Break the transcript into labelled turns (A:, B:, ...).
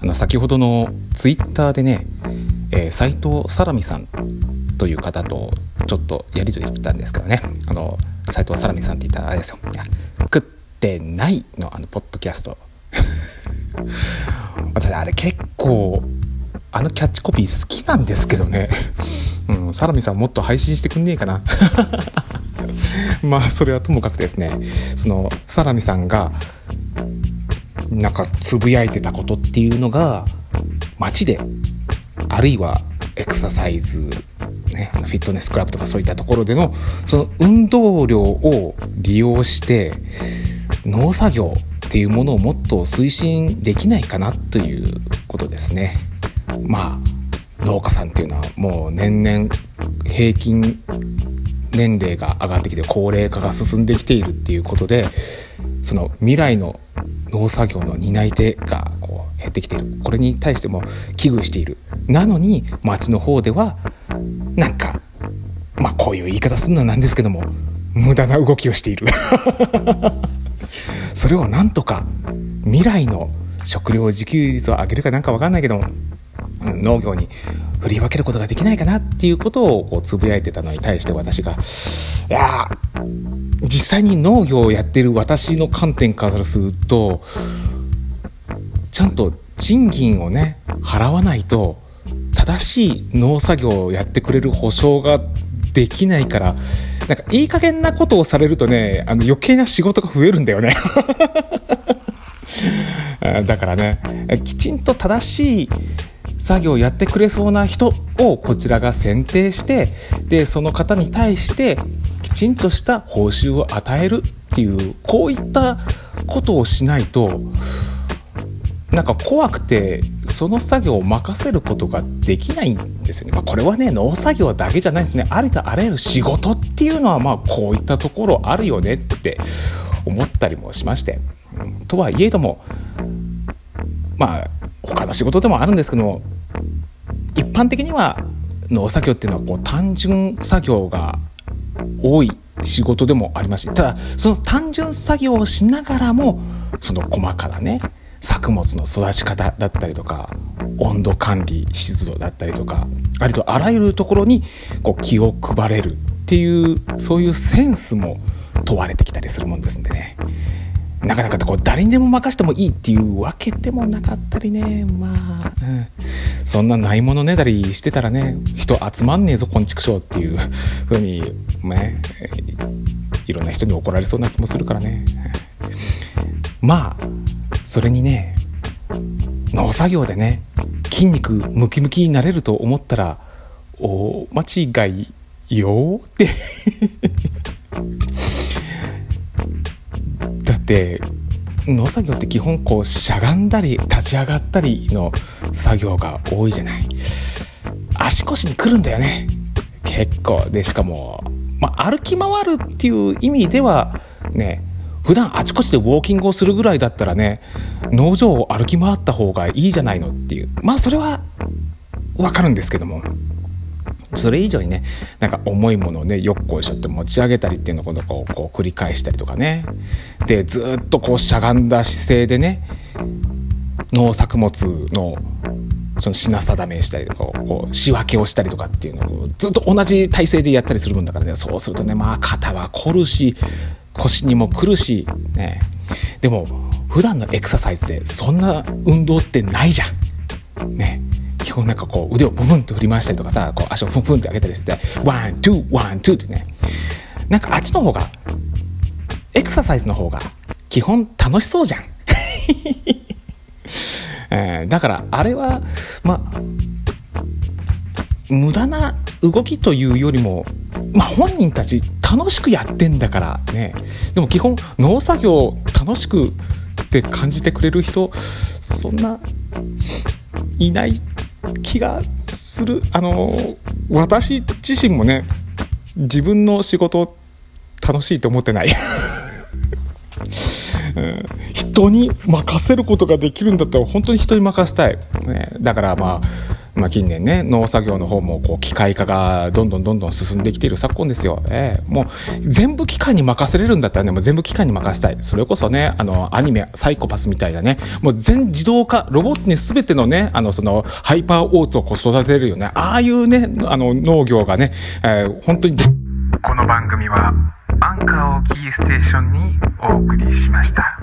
A: あの先ほどのツイッターでね、えー、斉藤さらみさんという方とちょっとやり取りしてたんですけどね。あの斉藤さらみさんって言ったらあれですよ「食ってないの」あのポッドキャスト。私あれ結構あのキャッチコピー好きなんですけどね、うん、サラミさんもっと配信してくんねえかな。まあそれはともかくですね。そのサラミさんがなんかつぶやいてたことっていうのが街であるいはエクササイズ、ね、フィットネスクラブとかそういったところでのその運動量を利用して農作業っていうものをもっと推進できないかなということですね。まあ農家さんっていうのはもう年々平均年齢が上がってきて高齢化が進んできているっていうことでその未来の農作業の担い手がこう減ってきている。これに対しても危惧している。なのに町の方ではなんかまあこういう言い方するのはなんですけども無駄な動きをしている。それをなんとか未来の食料自給率を上げるかなんか分かんないけども農業に振り分けることができないかなっていうことをこうつぶやいてたのに対して私がいや実際に農業をやってる私の観点からするとちゃんと賃金をね払わないと正しい農作業をやってくれる保証ができないからなんかいい加減なことをされるとねあの余計な仕事が増えるんだよね。だからねきちんと正しい作業をやってくれそうな人をこちらが選定してでその方に対してきちんとした報酬を与えるっていうこういったことをしないとなんか怖くてその作業を任せることができないんですよね。まあ、これはね農作業だけじゃないですねありとあらゆる仕事っていうのはまあこういったところあるよねって思ったりもしまして。とはいえどもまあ他の仕事でもあるんですけども一般的には農作業っていうのはこう単純作業が多い仕事でもあります。しただその単純作業をしながらもその細かなね作物の育ち方だったりとか温度管理湿度だったりとかありとあらゆるところにこう気を配れるっていうそういうセンスも問われてきたりするもんですんでね。なかなかこう誰にでも任してもいいっていうわけでもなかったりね。まあ、うん、そんなないものねだりしてたらね人集まんねえぞこんちくしょうっていうふうにねいろんな人に怒られそうな気もするからね。まあそれにね農作業でね筋肉ムキムキになれると思ったら大間違いよって。だって農作業って基本こうしゃがんだり立ち上がったりの作業が多いじゃない。足腰にくるんだよね。結構。でしかも、まあ、歩き回るっていう意味ではね普段あちこちでウォーキングをするぐらいだったらね農場を歩き回った方がいいじゃないのっていう。まあそれはわかるんですけども。それ以上にねなんか重いものをねよっこいしょって持ち上げたりっていうのをこうこう繰り返したりとかね。でずっとこうしゃがんだ姿勢でね農作物のその品定めしたりとかこう仕分けをしたりとかっていうのをずっと同じ体勢でやったりするもんだからね。そうするとねまあ肩は凝るし腰にも来るしね。でも普段のエクササイズでそんな運動ってないじゃん。ね。基本なんかこう腕をブブンと振り回したりとかさこう足をフンフンって上げたりしてワン、ツー、ワン、ツーってね。なんかあっちの方がエクササイズの方が基本楽しそうじゃん。えー、だからあれはまあ無駄な動きというよりも、まあ、本人たち楽しくやってんだからね。でも基本農作業楽しくって感じてくれる人そんないない気がする。あの私自身もね自分の仕事楽しいと思ってない。人に任せることができるんだったら本当に人に任せたい、ね、だからまあまあ、近年ね農作業の方もこう機械化がどんどんどんどん進んできている昨今ですよ、えー、もう全部機械に任せれるんだったらねもう全部機械に任せたい。それこそねあのアニメサイコパスみたいなね。もう全自動化ロボットに全てのねあのそのハイパーオーツをこう育てるよね。ああいうねあの農業がね、えー、本当に
B: この番組はンカーをキーステーションにお送りしました。